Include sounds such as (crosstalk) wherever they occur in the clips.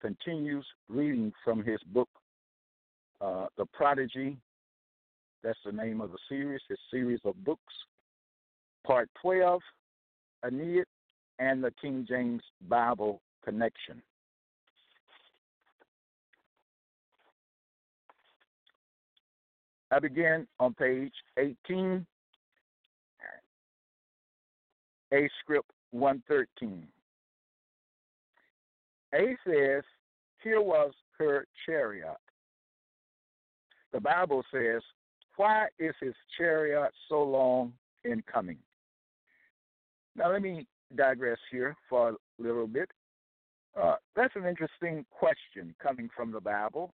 continues reading from his book, uh, The Prodigy. That's the name of the series, his series of books. Part 12, Aeneid and the King James Bible Connection. I begin on page 18, A script 113. A says, Here was her chariot. The Bible says, Why is his chariot so long in coming? Now, let me digress here for a little bit. Uh, that's an interesting question coming from the Bible,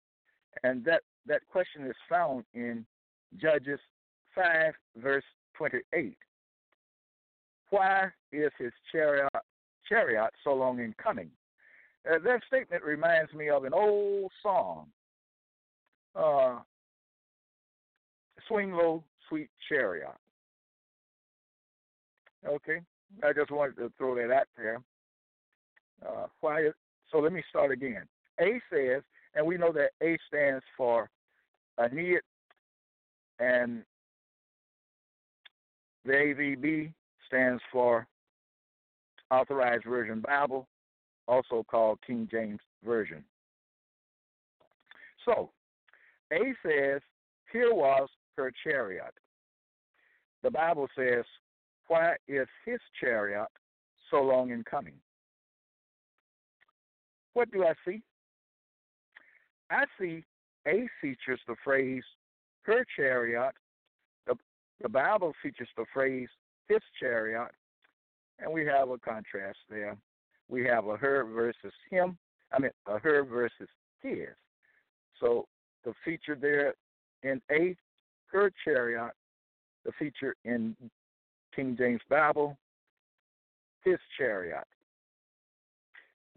and that, that question is found in Judges 5, verse 28. Why is his chariot, chariot so long in coming? Uh, that statement reminds me of an old song. Uh, Swing low, sweet chariot. Okay, I just wanted to throw that out there. Uh, why? So let me start again. A says, and we know that A stands for Aeneid, and the AVB stands for Authorized Version Bible, also called King James Version. So, A says, Here was her chariot. The Bible says, Why is his chariot so long in coming? What do I see? I see A features the phrase her chariot, the, the Bible features the phrase his chariot, and we have a contrast there. We have a her versus him, I mean, a her versus his. So the feature there in A, her chariot, the feature in King James Bible, his chariot.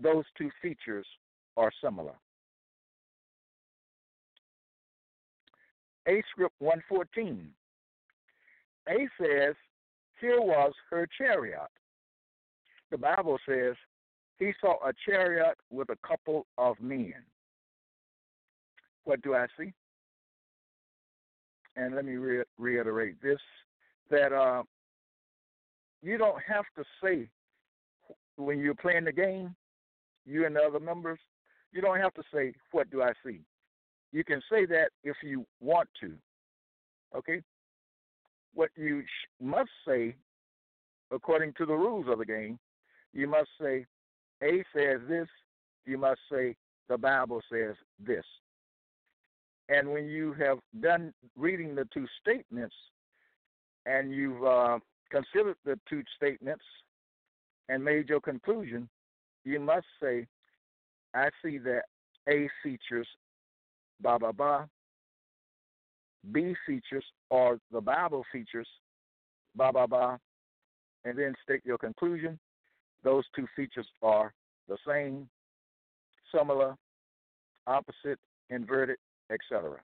Those two features are similar. A script 114. A says, Here was her chariot. The Bible says, He saw a chariot with a couple of men. What do I see? And let me re- reiterate this that uh, you don't have to say when you're playing the game, you and the other members, you don't have to say, What do I see? You can say that if you want to. Okay? What you sh- must say, according to the rules of the game, you must say, A says this, you must say, the Bible says this. And when you have done reading the two statements and you've uh, considered the two statements and made your conclusion, you must say, I see that A features blah, blah, blah. B features or the Bible features blah, blah, blah. And then state your conclusion. Those two features are the same. similar, opposite, inverted, etc.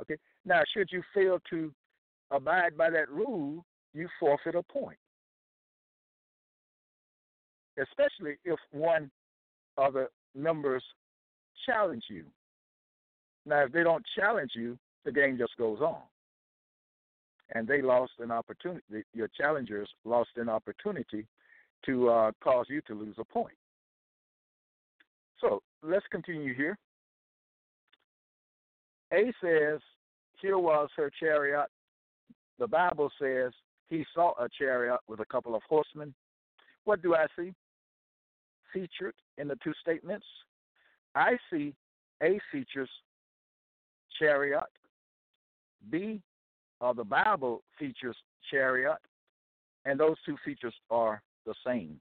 Okay. Now, should you fail to abide by that rule, you forfeit a point. Especially if one of the members challenge you. Now, if they don't challenge you, the game just goes on. And they lost an opportunity, your challengers lost an opportunity to uh, cause you to lose a point. So let's continue here. A says, Here was her chariot. The Bible says he saw a chariot with a couple of horsemen. What do I see? Featured in the two statements. I see A features chariot. B, uh, the Bible features chariot. And those two features are the same.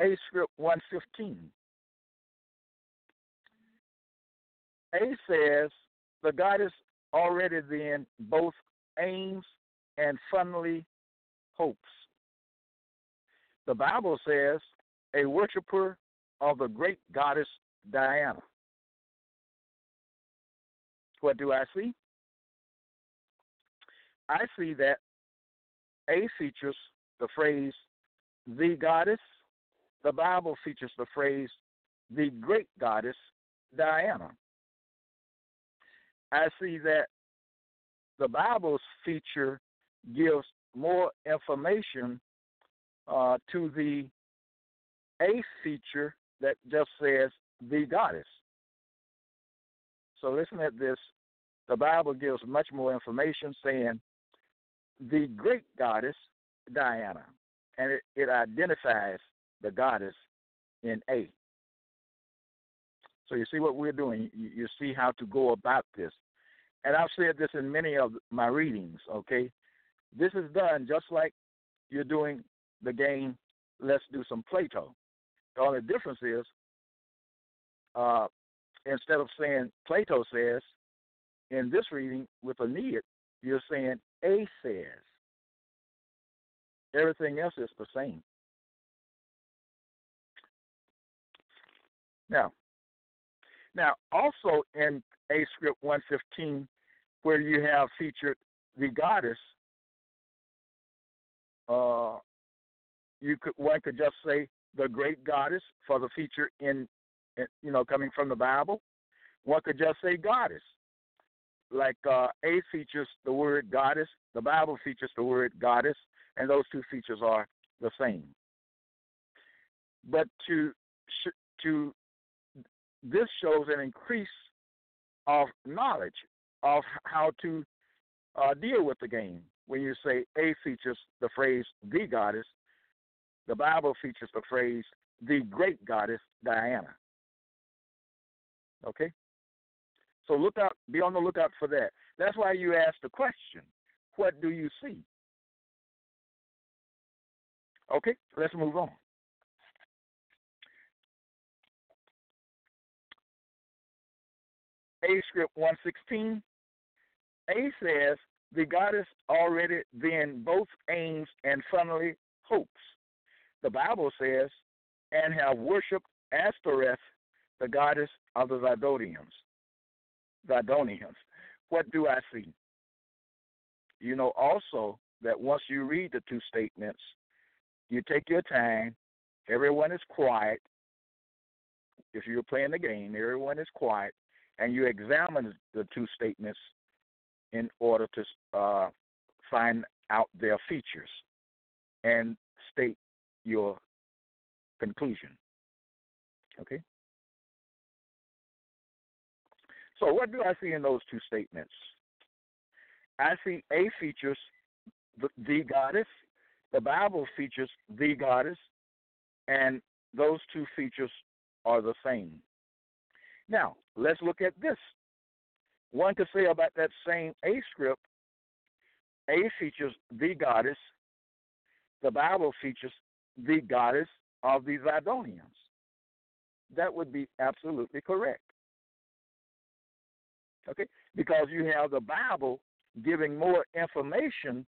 A script 115. A says the goddess already then both aims and funnily hopes. The Bible says a worshiper of the great goddess Diana. What do I see? I see that A features the phrase the goddess. The Bible features the phrase the great goddess Diana. I see that the Bible's feature gives more information uh, to the A feature that just says the goddess. So listen at this. The Bible gives much more information saying the great goddess Diana, and it, it identifies the goddess in A. So you see what we're doing. You, you see how to go about this. And I've said this in many of my readings, okay? This is done just like you're doing the game, let's do some Plato. The only difference is uh, instead of saying Plato says, in this reading with Aeneid, you're saying A. Everything else is the same. Now, now also in A script 115, where you have featured the goddess, uh, you could one could just say the great goddess for the feature in, in you know coming from the Bible. One could just say goddess. Like uh, A features the word goddess, the Bible features the word goddess, and those two features are the same. But to to this shows an increase of knowledge of how to uh, deal with the game. When you say A features the phrase the goddess, the Bible features the phrase the great goddess Diana. Okay? So look out, be on the lookout for that. That's why you ask the question, what do you see? Okay, let's move on. A script 116. A says the goddess already then both aims and funnily hopes. The Bible says, and have worshipped Ashtoreth, the goddess of the Zidonians. Zidonians. What do I see? You know also that once you read the two statements, you take your time, everyone is quiet. If you're playing the game, everyone is quiet, and you examine the two statements in order to uh, find out their features and state your conclusion. Okay? So, what do I see in those two statements? I see A features the, the goddess, the Bible features the goddess, and those two features are the same. Now, let's look at this. One could say about that same A script, A features the goddess, the Bible features the goddess of the Zidonians. That would be absolutely correct. Okay? Because you have the Bible giving more information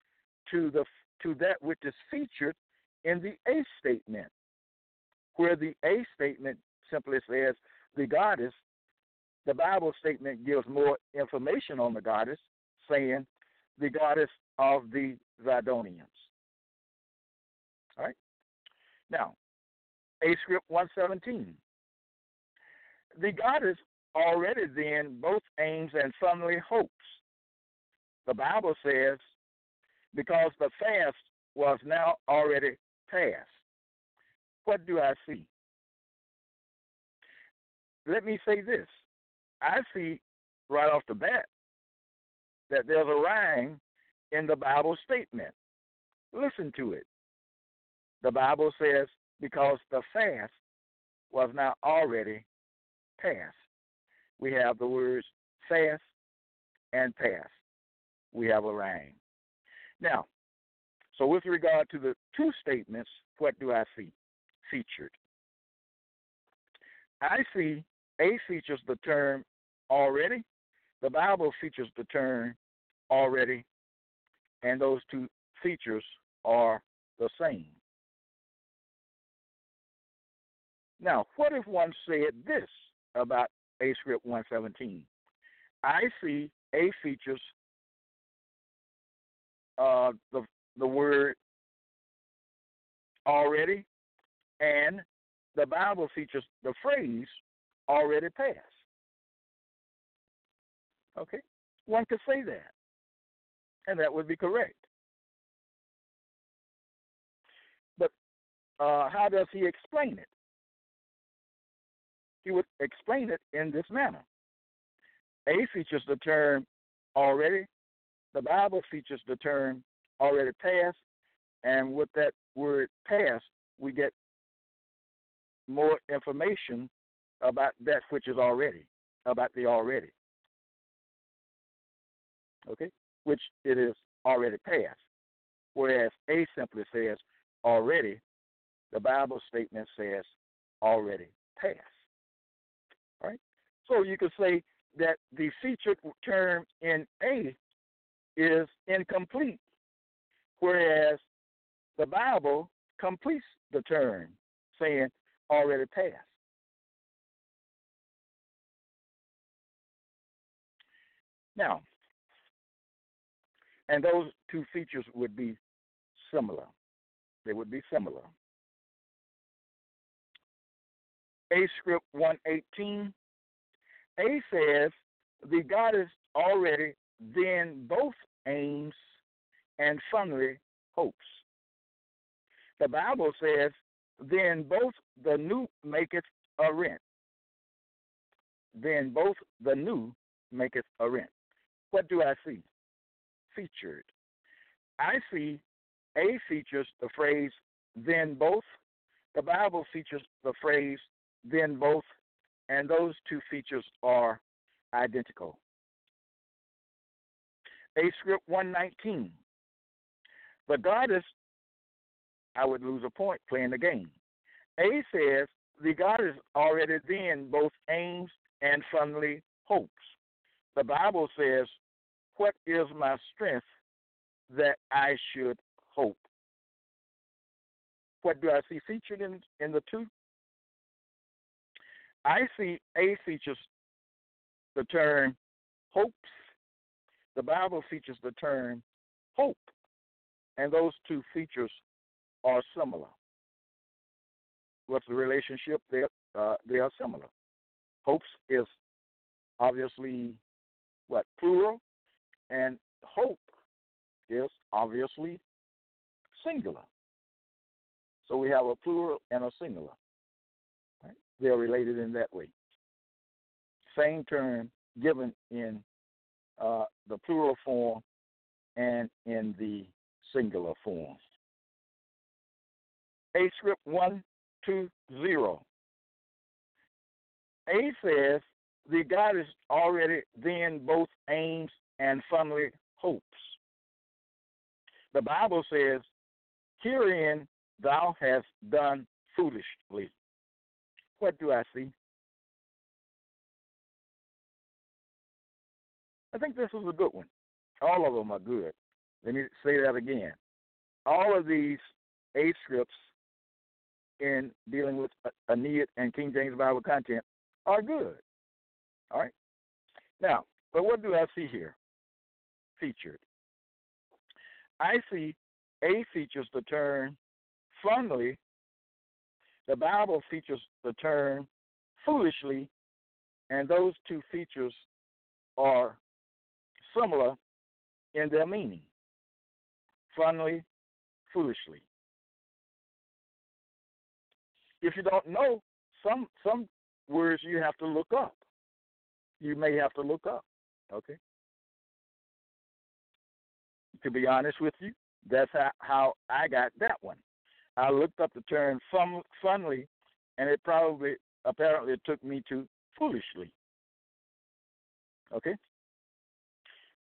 to the to that which is featured in the A statement, where the A statement simply says the goddess. The Bible statement gives more information on the goddess, saying the goddess of the Zidonians. All right. Now, A script 117. The goddess already then both aims and firmly hopes. The Bible says, because the fast was now already past. What do I see? Let me say this. I see right off the bat that there's a rhyme in the Bible statement. Listen to it. The Bible says, because the fast was now already past. We have the words fast and past. We have a rhyme. Now, so with regard to the two statements, what do I see featured? I see A features the term already. The Bible features the term already, and those two features are the same. Now, what if one said this about A script 117? I see A features uh, the the word already, and the Bible features the phrase already passed. Okay? One could say that, and that would be correct. But uh, how does he explain it? He would explain it in this manner. A features the term already, the Bible features the term already passed, and with that word passed, we get more information about that which is already, about the already. Okay? Which it is already passed. Whereas A simply says already, the Bible statement says already passed. All right? So you could say that the featured term in A is incomplete, whereas the Bible completes the term, saying already passed. Now, and those two features would be similar. They would be similar. A script 118, A says the goddess already then both aims and firmly hopes. The Bible says, then both the new maketh a rent. Then both the new maketh a rent. What do I see? Featured. I see A features the phrase then both. The Bible features the phrase then both, and those two features are identical. A script 119. The goddess, I would lose a point playing the game. A says the goddess already then both aims and firmly hopes. The Bible says, What is my strength that I should hope? What do I see featured in, in the two? I see A features the term hopes the Bible features the term hope, and those two features are similar. What's the relationship? They uh, they are similar. Hopes is obviously what plural, and hope is obviously singular. So we have a plural and a singular. Right? They are related in that way. Same term given in uh, the plural form and in the singular form. A script 120. A says the God is already then both aims and firmly hopes. The Bible says, Herein thou hast done foolishly. What do I see? I think this is a good one. All of them are good. Let me say that again. All of these A scripts in dealing with Aeneid and King James Bible content are good. All right. Now, but what do I see here featured? I see A features the term fondly. The Bible features the term foolishly, and those two features are similar in their meaning. Fondly, foolishly. If you don't know some some words, you have to look up. You may have to look up. Okay. To be honest with you, that's how, how I got that one. I looked up the term fun, funly, and it probably apparently took me to foolishly. Okay.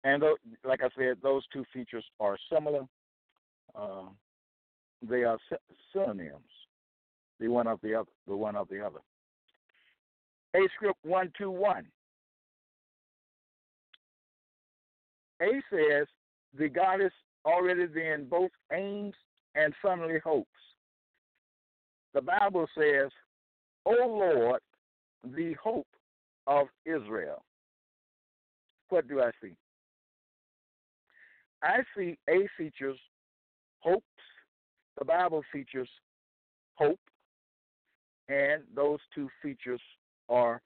And like I said, those two features are similar. Uh, they are synonyms. The one of the other. The one of the other. A script one two one. A says the goddess already then both aims and funnily hopes. The Bible says, O Lord, the hope of Israel. What do I see? I see A features hopes, the Bible features hope, and those two features are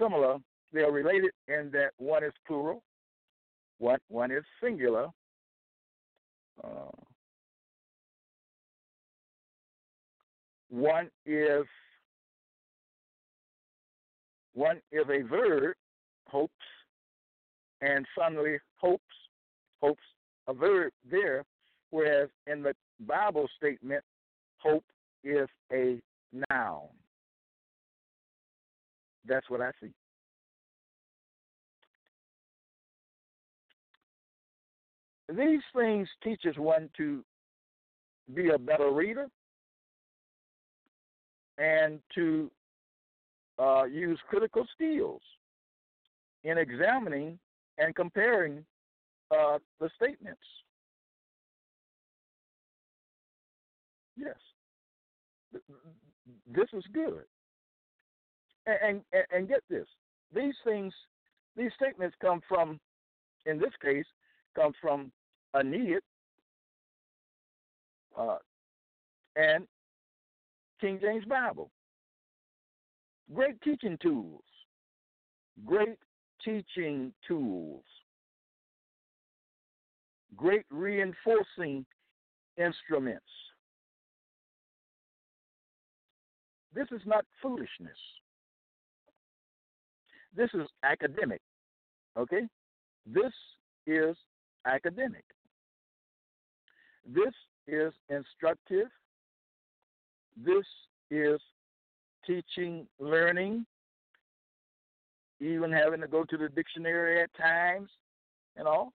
similar. They are related in that one is plural, one one is singular. Uh, one is one is a verb, hopes, and finally hopes, hopes a verb there, whereas in the Bible statement, hope is a noun. That's what I see. These things teaches one to be a better reader and to uh, use critical skills in examining and comparing uh, the statements. Yes, this is good. And, and, and get this: these things, these statements come from, in this case, come from Aeneid uh, and King James Bible. Great teaching tools. Great teaching tools. Great reinforcing instruments. This is not foolishness. This is academic. Okay? This is academic. This is instructive. This is teaching, learning, even having to go to the dictionary at times, you know.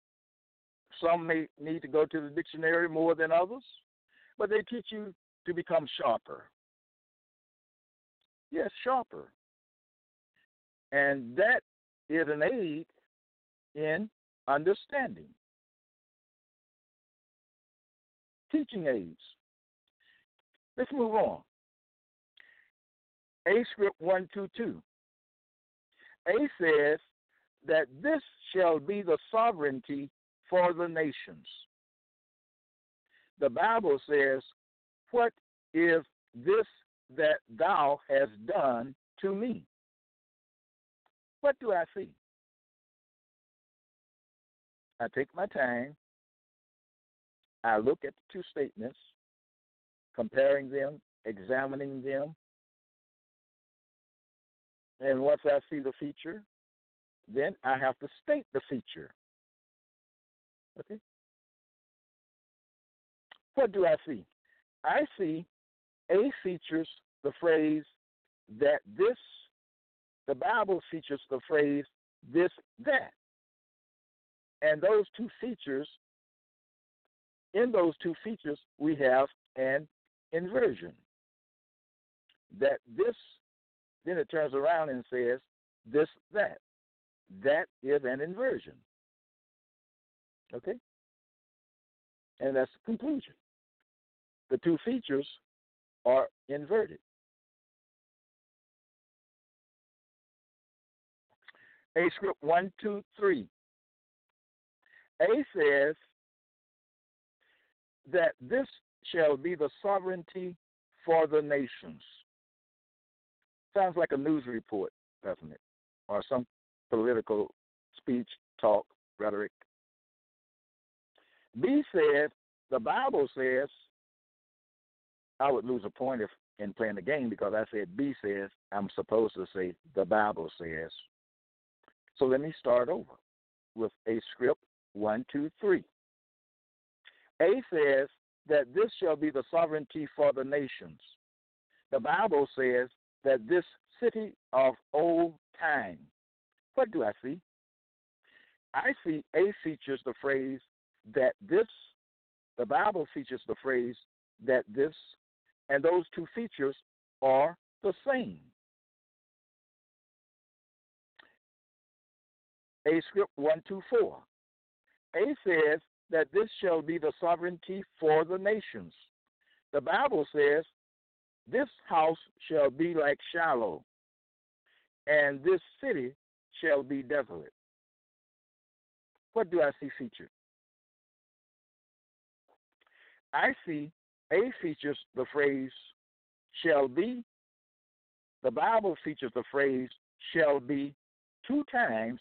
Some may need to go to the dictionary more than others, but they teach you to become sharper. Yes, sharper. And that is an aid in understanding. Teaching aids. Let's move on. A script 122. A says that this shall be the sovereignty for the nations. The Bible says, What is this that thou hast done to me? What do I see? I take my time. I look at the two statements, comparing them, examining them. And once I see the feature, then I have to state the feature. Okay? What do I see? I see A features the phrase that this, the Bible features the phrase this, that. And those two features, in those two features, we have an inversion. That this, then it turns around and says this, that. That is an inversion. Okay? And that's the conclusion. the two features are inverted. A script one, two, three. A says that this shall be the sovereignty for the nations. Sounds like a news report, doesn't it? Or some political speech, talk, rhetoric. B says, the Bible says, I would lose a point if in playing the game because I said B says, I'm supposed to say the Bible says. So let me start over with a script one, two, three. A says that this shall be the sovereignty for the nations. The Bible says that this city of old time. What do I see? I see A features the phrase that this, the Bible features the phrase that this, and those two features are the same. A script 124. A says that this shall be the sovereignty for the nations. The Bible says, This house shall be like Shiloh, and this city shall be desolate. What do I see featured? I see A features the phrase shall be. The Bible features the phrase shall be two times,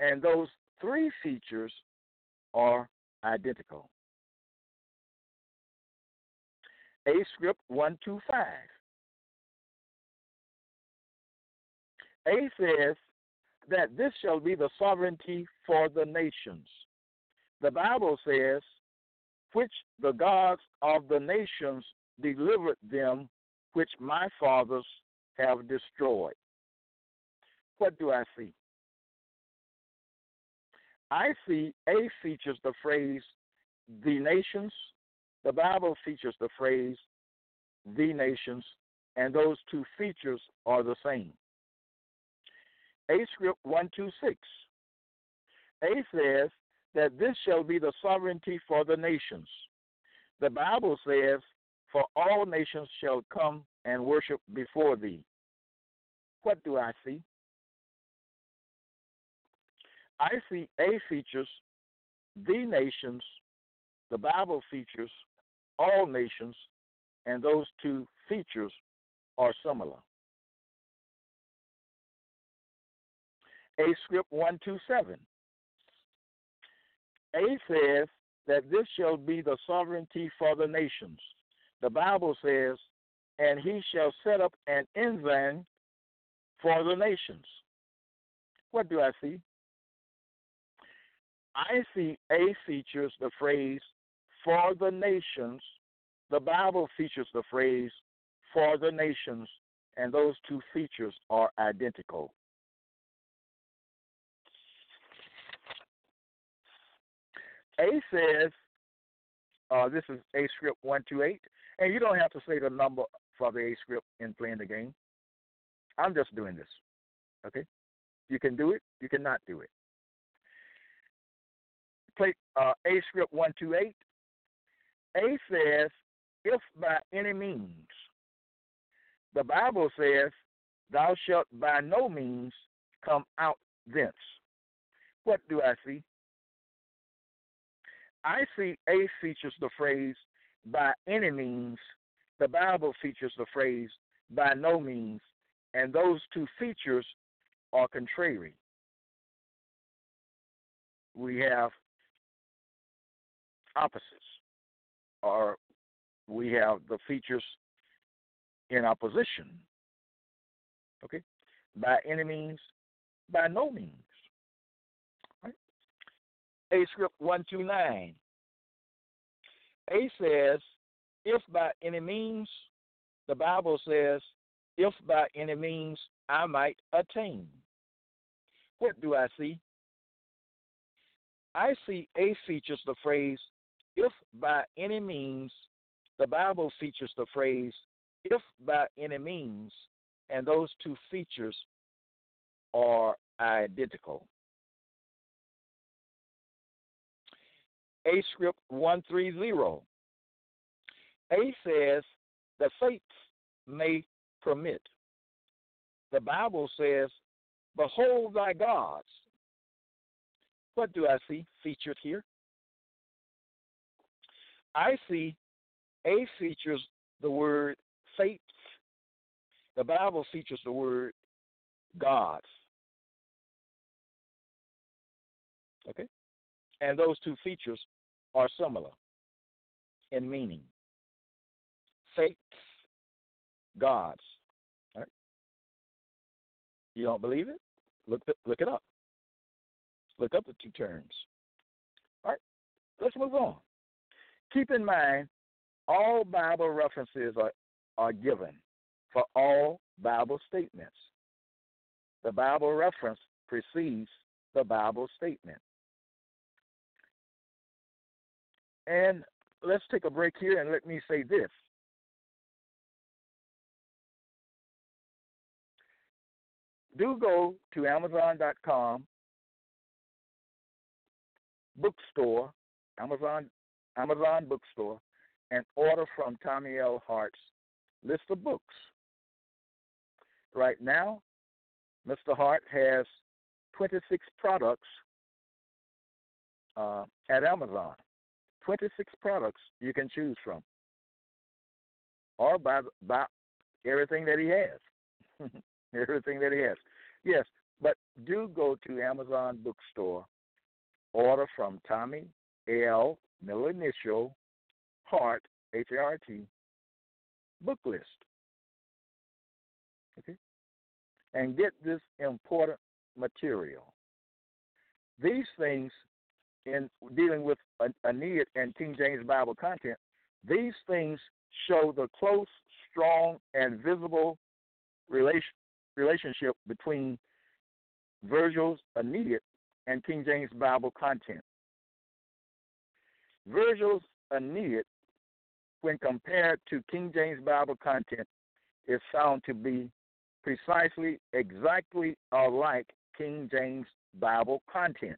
and those three features are identical. A script 125. A says that this shall be the sovereignty for the nations. The Bible says, which the gods of the nations delivered them, which my fathers have destroyed. What do I see? I see A features the phrase the nations. The Bible features the phrase the nations, and those two features are the same. A script 126. A says that this shall be the sovereignty for the nations. The Bible says, For all nations shall come and worship before thee. What do I see? I see A features the nations, the Bible features all nations, and those two features are similar. A script 127. A says that this shall be the sovereignty for the nations. The Bible says, and he shall set up an ensign for the nations. What do I see? I see A features the phrase for the nations. The Bible features the phrase for the nations, and those two features are identical. A says, uh, this is A script 128, and you don't have to say the number for the A script in playing the game. I'm just doing this. Okay? You can do it, you cannot do it play uh, A script 128. A says, if by any means. The Bible says, thou shalt by no means come out thence. What do I see? I see A features the phrase by any means. The Bible features the phrase by no means. And those two features are contrary. We have opposites, or we have the features in opposition. Okay? By any means, by no means. A script 129. A says, if by any means, the Bible says, if by any means I might attain. What do I see? I see A features the phrase if by any means, the Bible features the phrase, if by any means, and those two features are identical. A script 130. A says the fates may permit. The Bible says, Behold thy gods. What do I see featured here? I see A features the word fates. The Bible features the word gods. Okay? And those two features are similar in meaning. Fates, gods. Right? You don't believe it? Look look it up. Look up the two terms. All right, let's move on. Keep in mind, all Bible references are, are given for all Bible statements. The Bible reference precedes the Bible statement. And let's take a break here and let me say this. Do go to Amazon.com bookstore, Amazon Amazon bookstore, and order from Tommy L. Hart's list of books. Right now, Mr. Hart has 26 products uh, at Amazon. 26 products you can choose from, or by, by everything that he has. (laughs) everything that he has. Yes, but do go to Amazon bookstore, order from Tommy L. Middle initial Hart H A R T book list. Okay, and get this important material. These things, in dealing with Aeneid and King James Bible content, these things show the close, strong, and visible relation, relationship between Virgil's Aeneid and King James Bible content. Virgil's Aeneid, when compared to King James Bible content, is found to be precisely, exactly alike King James Bible content.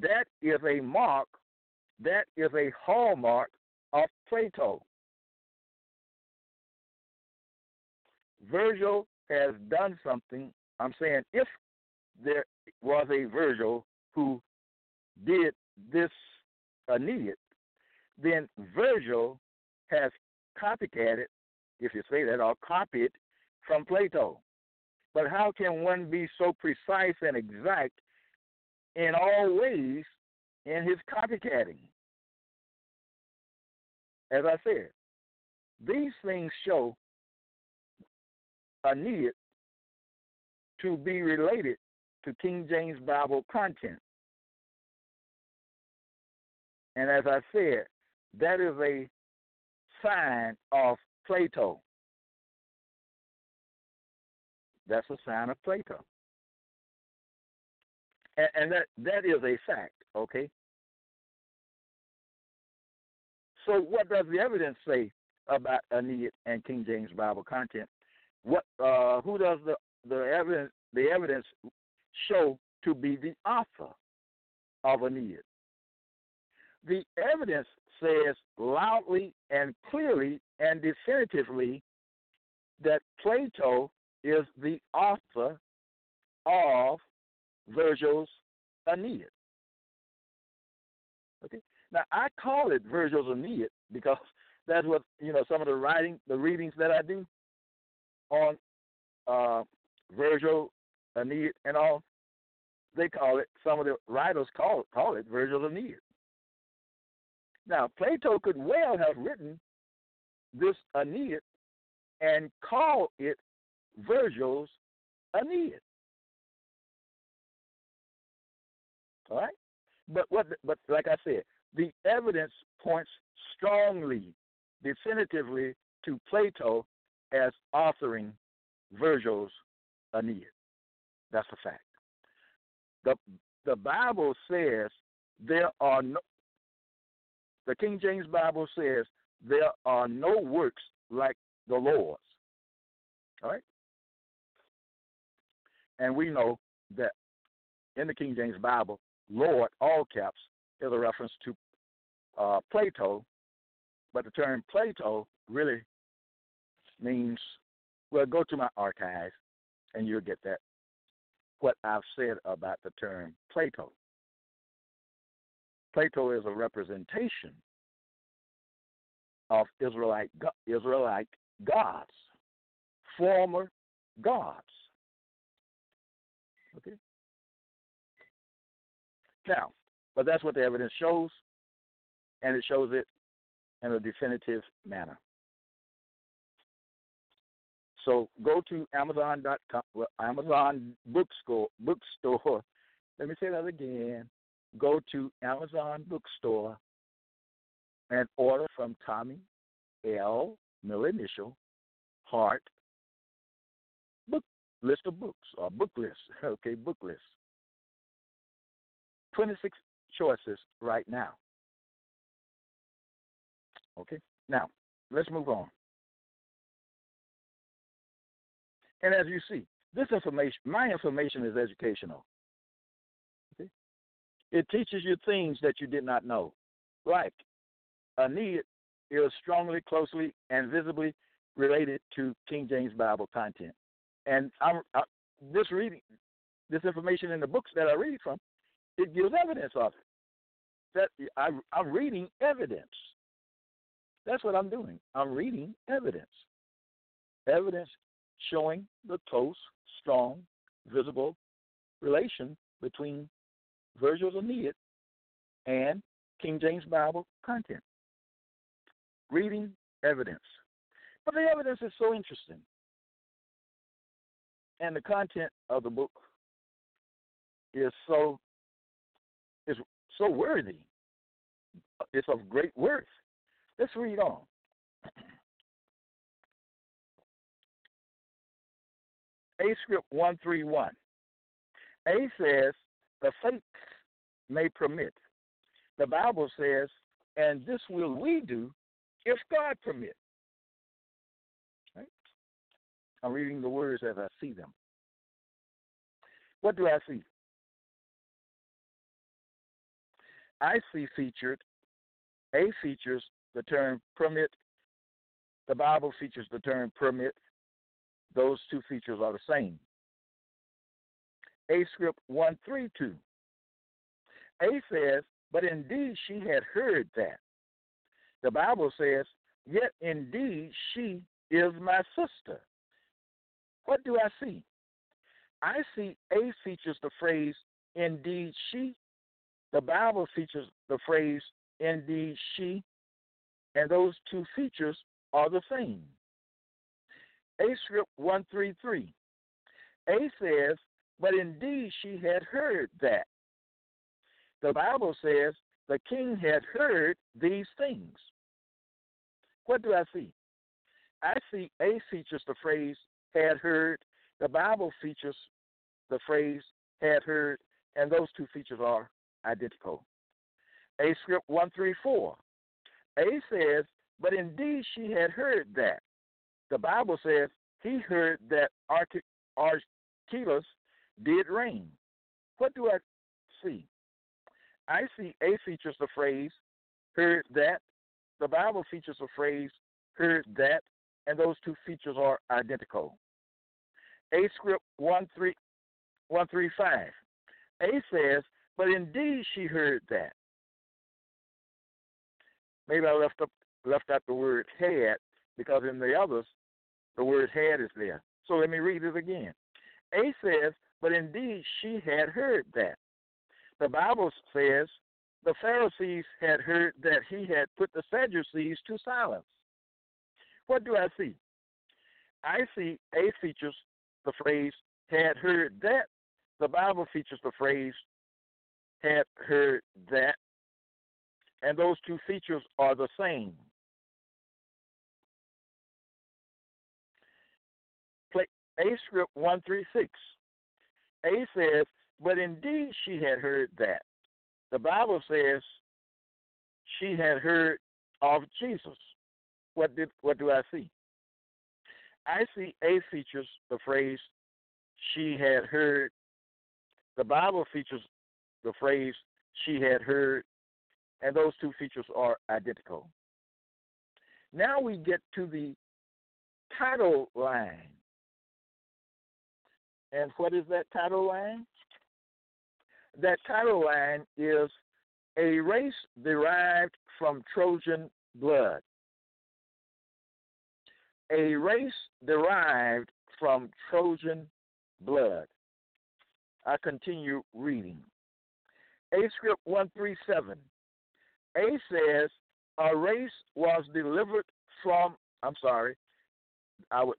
That is a mark, that is a hallmark of Plato. Virgil has done something. I'm saying if there was a Virgil who did this Aeneid, then Virgil has copycatted, if you say that, or copied from Plato. But how can one be so precise and exact in all ways in his copycatting? As I said, these things show Aeneid to be related to King James Bible content. And as I said, that is a sign of Plato. That's a sign of Plato. And, that, that is a fact, okay? So, what does the evidence say about Aeneid and King James Bible content? What, uh, who does the, the evidence the evidence show to be the author of Aeneid? The evidence says loudly and clearly and definitively that Plato is the author of Virgil's Aeneid. Okay. Now I call it Virgil's Aeneid because (laughs) that's what you know some of the writing, the readings that I do on uh, Virgil, Aeneid, and all. They call it. Some of the writers call call it Virgil's Aeneid. Now Plato could well have written this Aeneid and call it Virgil's Aeneid. All right, but what? But like I said, the evidence points strongly, definitively to Plato as authoring Virgil's Aeneid. That's a fact. The the Bible says there are no the King James Bible says there are no works like the Lord's. All right? And we know that in the King James Bible, Lord, all caps, is a reference to uh, Plato, but the term Plato really means, well, go to my archive and you'll get that, what I've said about the term Plato. Plato is a representation of Israelite, Israelite gods, former gods. Okay? Now, but that's what the evidence shows, and it shows it in a definitive manner. So go to Amazon.com, well, Amazon bookstore, bookstore. (laughs) Let me say that again. Go to Amazon bookstore and order from Tommy L. Middle initial Hart book list of books or book list. (laughs) Okay, book list. Twenty six choices right now. Okay, now let's move on. And as you see, this information, my information is educational. Okay? It teaches you things that you did not know. Like Aeneid is strongly, closely, and visibly related to King James Bible content. And I'm, I, this reading, this information in the books that I read from, it gives evidence of it. That I, I'm reading evidence. That's what I'm doing. I'm reading evidence. Evidence showing the close, strong, visible relation between Virgil's Aeneid and King James Bible content. Reading evidence. But the evidence is so interesting. And the content of the book is so is so worthy. It's of great worth. Let's read on. (clears throat) A script 131. A says, the fates may permit. The Bible says, and this will we do if God permit. Right? I'm reading the words as I see them. What do I see? I see featured, A features the term permit. The Bible features the term permit. Those two features are the same. A script 132. A says, but indeed she had heard that. The Bible says, yet indeed she is my sister. What do I see? I see A features the phrase, indeed she. The Bible features the phrase, indeed she. And those two features are the same. A script 133. A says, but indeed she had heard that. The Bible says the king had heard these things. What do I see? I see A features the phrase had heard. The Bible features the phrase had heard, and those two features are identical. A script 134. A says, but indeed she had heard that. The Bible says he heard that Archelaus did reign. What do I see? I see A features the phrase heard that. The Bible features the phrase heard that, and those two features are identical. A script 135. A says, but indeed she heard that. Maybe I left up left out the word had because in the others the word had is there. So let me read it again. A says, but indeed she had heard that. The Bible says the Pharisees had heard that he had put the Sadducees to silence. What do I see? I see A features the phrase had heard that. The Bible features the phrase had heard that. And those two features are the same. A script 136. A says, but indeed she had heard that. The Bible says she had heard of Jesus. What did what do I see? I see A features the phrase she had heard. The Bible features the phrase she had heard, and those two features are identical. Now we get to the title line. And what is that title line? That title line is a race derived from Trojan blood. A race derived from Trojan blood. I continue reading. A script 137. A says, a race was delivered from, I'm sorry, I would,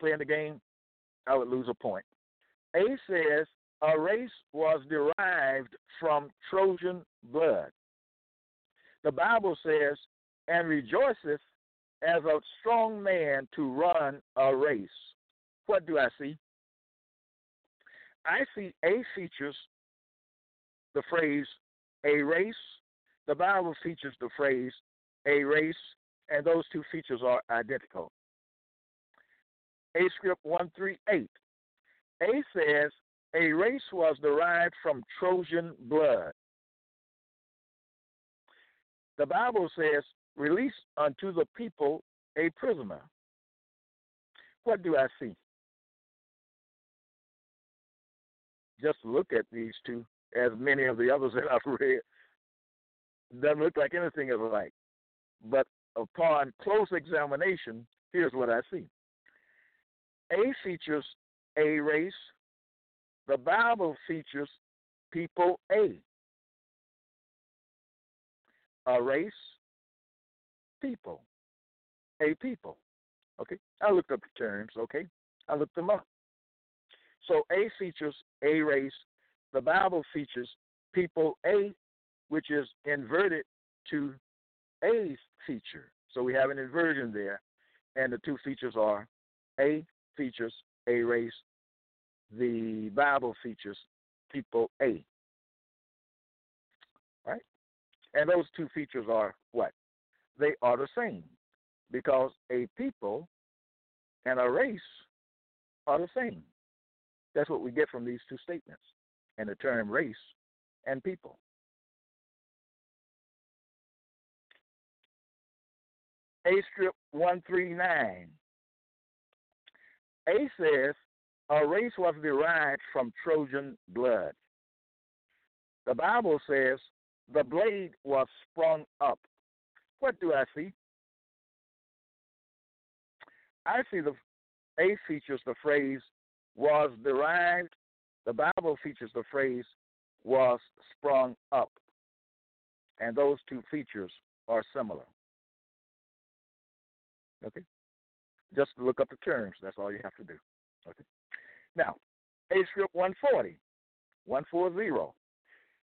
playing the game, I would lose a point. A says, a race was derived from Trojan blood. The Bible says, and rejoiceth as a strong man to run a race. What do I see? I see A features the phrase a race. The Bible features the phrase a race, and those two features are identical. A script 138. A says a race was derived from Trojan blood. The Bible says, release unto the people a prisoner. What do I see? Just look at these two, as many of the others (laughs) that I've read. Doesn't look like anything is alike. But upon close examination, here's what I see. A features a race. The Bible features people A. A race, people. A people. Okay? I looked up the terms, okay? I looked them up. So A features a race. The Bible features people A, which is inverted to A's feature. So we have an inversion there, and the two features are A features a race, the Bible features people A. Right? And those two features are what? They are the same because a people and a race are the same. That's what we get from these two statements and the term race and people. A strip 139. A says a race was derived from Trojan blood. The Bible says the blade was sprung up. What do I see? I see the A features the phrase was derived. The Bible features the phrase was sprung up. And those two features are similar. Okay? Just look up the terms. That's all you have to do. Okay? Now, A script 140, 140.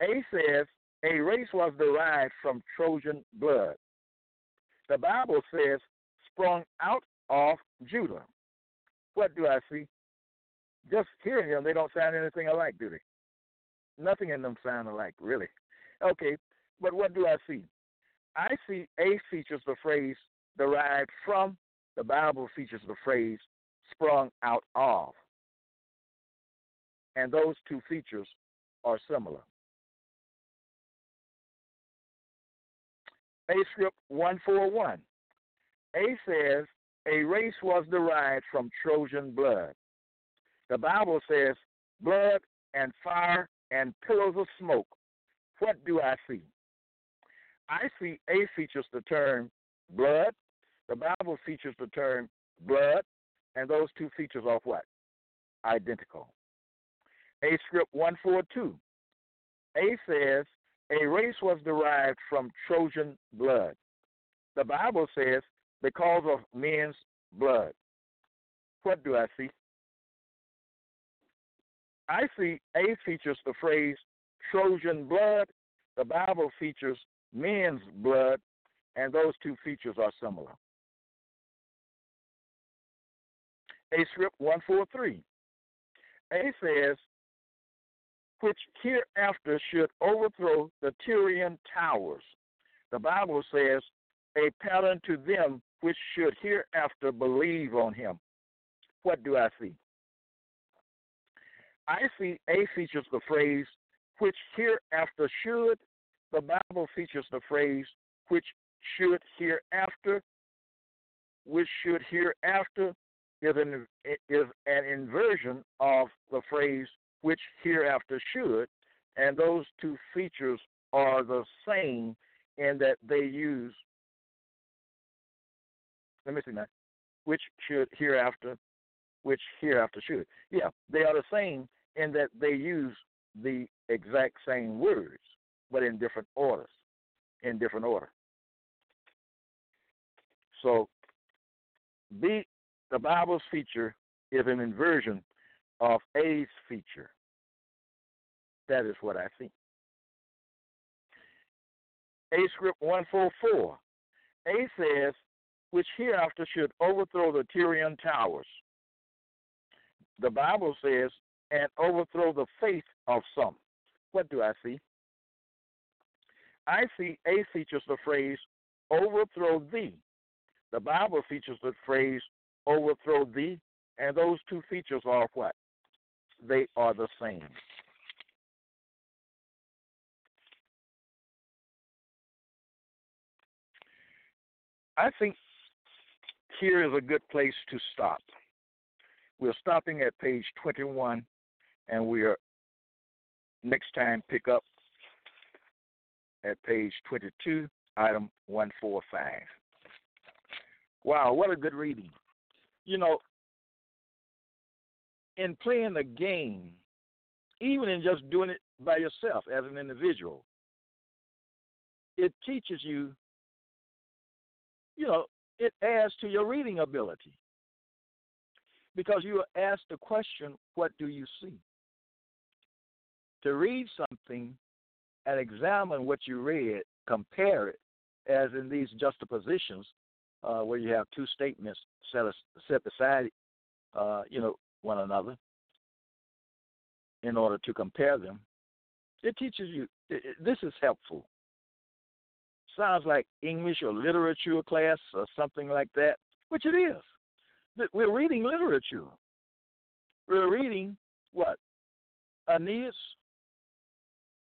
A says a race was derived from Trojan blood. The Bible says sprung out of Judah. What do I see? Just hearing them, they don't sound anything alike, do they? Nothing in them sound alike, really. Okay, but what do I see? I see A features the phrase derived from, the Bible features the phrase sprung out of. And those two features are similar. A script 141. A says a race was derived from Trojan blood. The Bible says blood and fire and pillars of smoke. What do I see? I see A features the term blood. The Bible features the term blood, and those two features are what? Identical. A script 142. A says a race was derived from Trojan blood. The Bible says because of men's blood. What do I see? I see A features the phrase Trojan blood. The Bible features men's blood, and those two features are similar. A script 143. A says, which hereafter should overthrow the Tyrian towers. The Bible says, a pattern to them which should hereafter believe on him. What do I see? I see A features the phrase which hereafter should. The Bible features the phrase which should hereafter. which should hereafter is an, is an inversion of the phrase which hereafter should, and those two features are the same in that they use. Let me see that. Which should hereafter, which hereafter should. Yeah, they are the same in that they use the exact same words, but in different orders. In different order. So, B, the Bible's feature is an inversion of A's feature. That is what I see. A script 144. A says, which hereafter should overthrow the Tyrian towers. The Bible says, and overthrow the faith of some. What do I see? I see A features the phrase overthrow thee. The Bible features the phrase overthrow thee, and those two features are what? They are the same. I think here is a good place to stop. We're stopping at page 21, and we are next time pick up at page 22, item 145. Wow, what a good reading. You know, in playing the game, even in just doing it by yourself as an individual, it teaches you, you know, it adds to your reading ability. Because you are asked the question, What do you see? To read something and examine what you read, compare it, as in these juxtapositions, uh, where you have two statements set, set beside, uh, you know, one another, in order to compare them. It teaches you. It, it, this is helpful. Sounds like English or literature class or something like that, which it is. We're reading literature. We're reading what? Aeneas,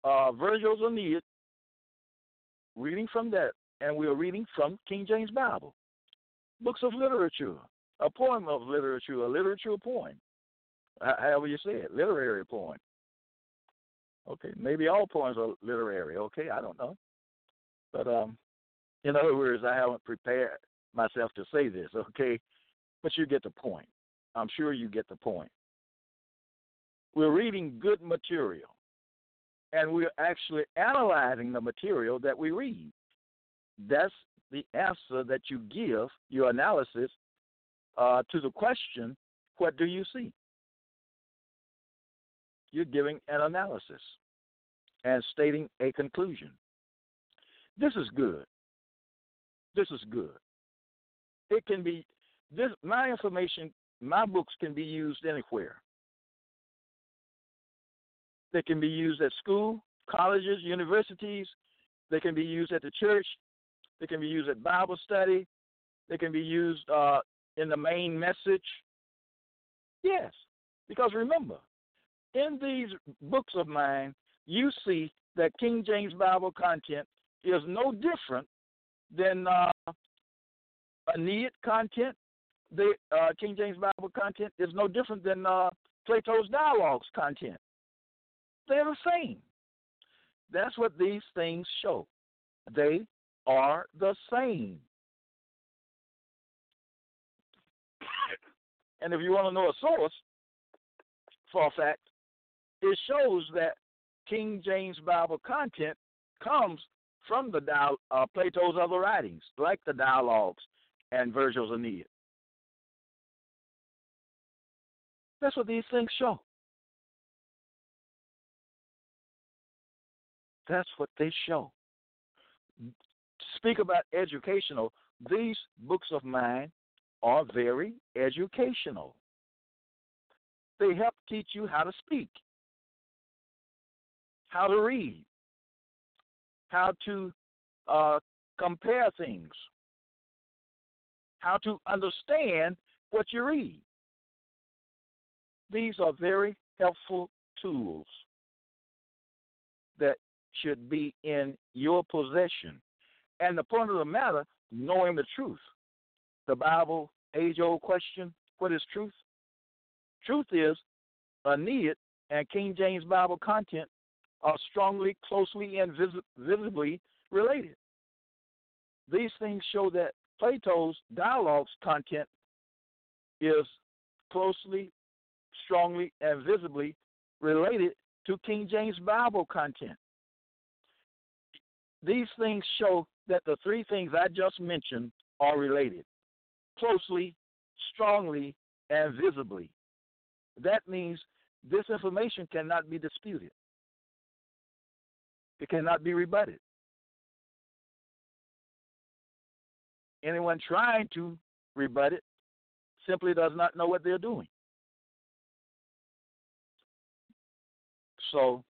uh, Virgil's Aeneid, reading from that, and we're reading from King James Bible. Books of literature, a poem of literature, a literature poem, however you say it, literary poem. Okay, maybe all poems are literary. Okay, I don't know, but um, in other words, I haven't prepared myself to say this. (laughs) Okay, but you get the point. I'm sure you get the point. We're reading good material, and we're actually analyzing the material that we read. That's the answer that you give, your analysis, uh, to the question, What do you see? You're giving an analysis and stating a conclusion. This is good. This is good. It can be this my information, my books can be used anywhere. They can be used at school, colleges, universities. They can be used at the church. They can be used at Bible study. They can be used uh, in the main message. Yes, because remember, in these books of mine, you see that King James Bible content is no different than uh, Aeneid content the uh, King James Bible content is no different than uh, Plato's dialogues content. They're the same. That's what these things show. They are the same. (coughs) And if you want to know a source for a fact, it shows that King James Bible content comes from the uh, Plato's other writings, like the dialogues and Virgil's Aeneid. That's what these things show. That's what they show. Speak about educational. These books of mine are very educational. They help teach you how to speak, how to read, how to uh, compare things, how to understand what you read. These are very helpful tools that should be in your possession. And the point of the matter, knowing the truth. the Bible age old question what is truth? Truth is Aeneid and King James Bible content are strongly, closely, and vis- visibly related. These things show that Plato's dialogues content is closely, strongly, and visibly related to King James Bible content. These things show that the three things I just mentioned are related closely, strongly, and visibly. That means this information cannot be disputed, it cannot be rebutted. Anyone trying to rebut it simply does not know what they're doing. So,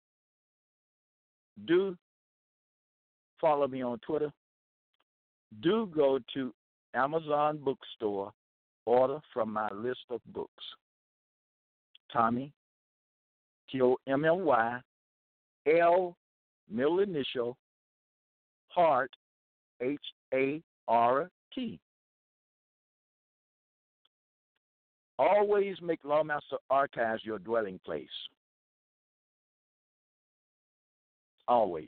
do follow me on Twitter. Do go to Amazon Bookstore, order from my list of books. Tommy, T O M M Y, L, middle initial, Hart, H A R T. Always make Lawmaster Archives your dwelling place. Always.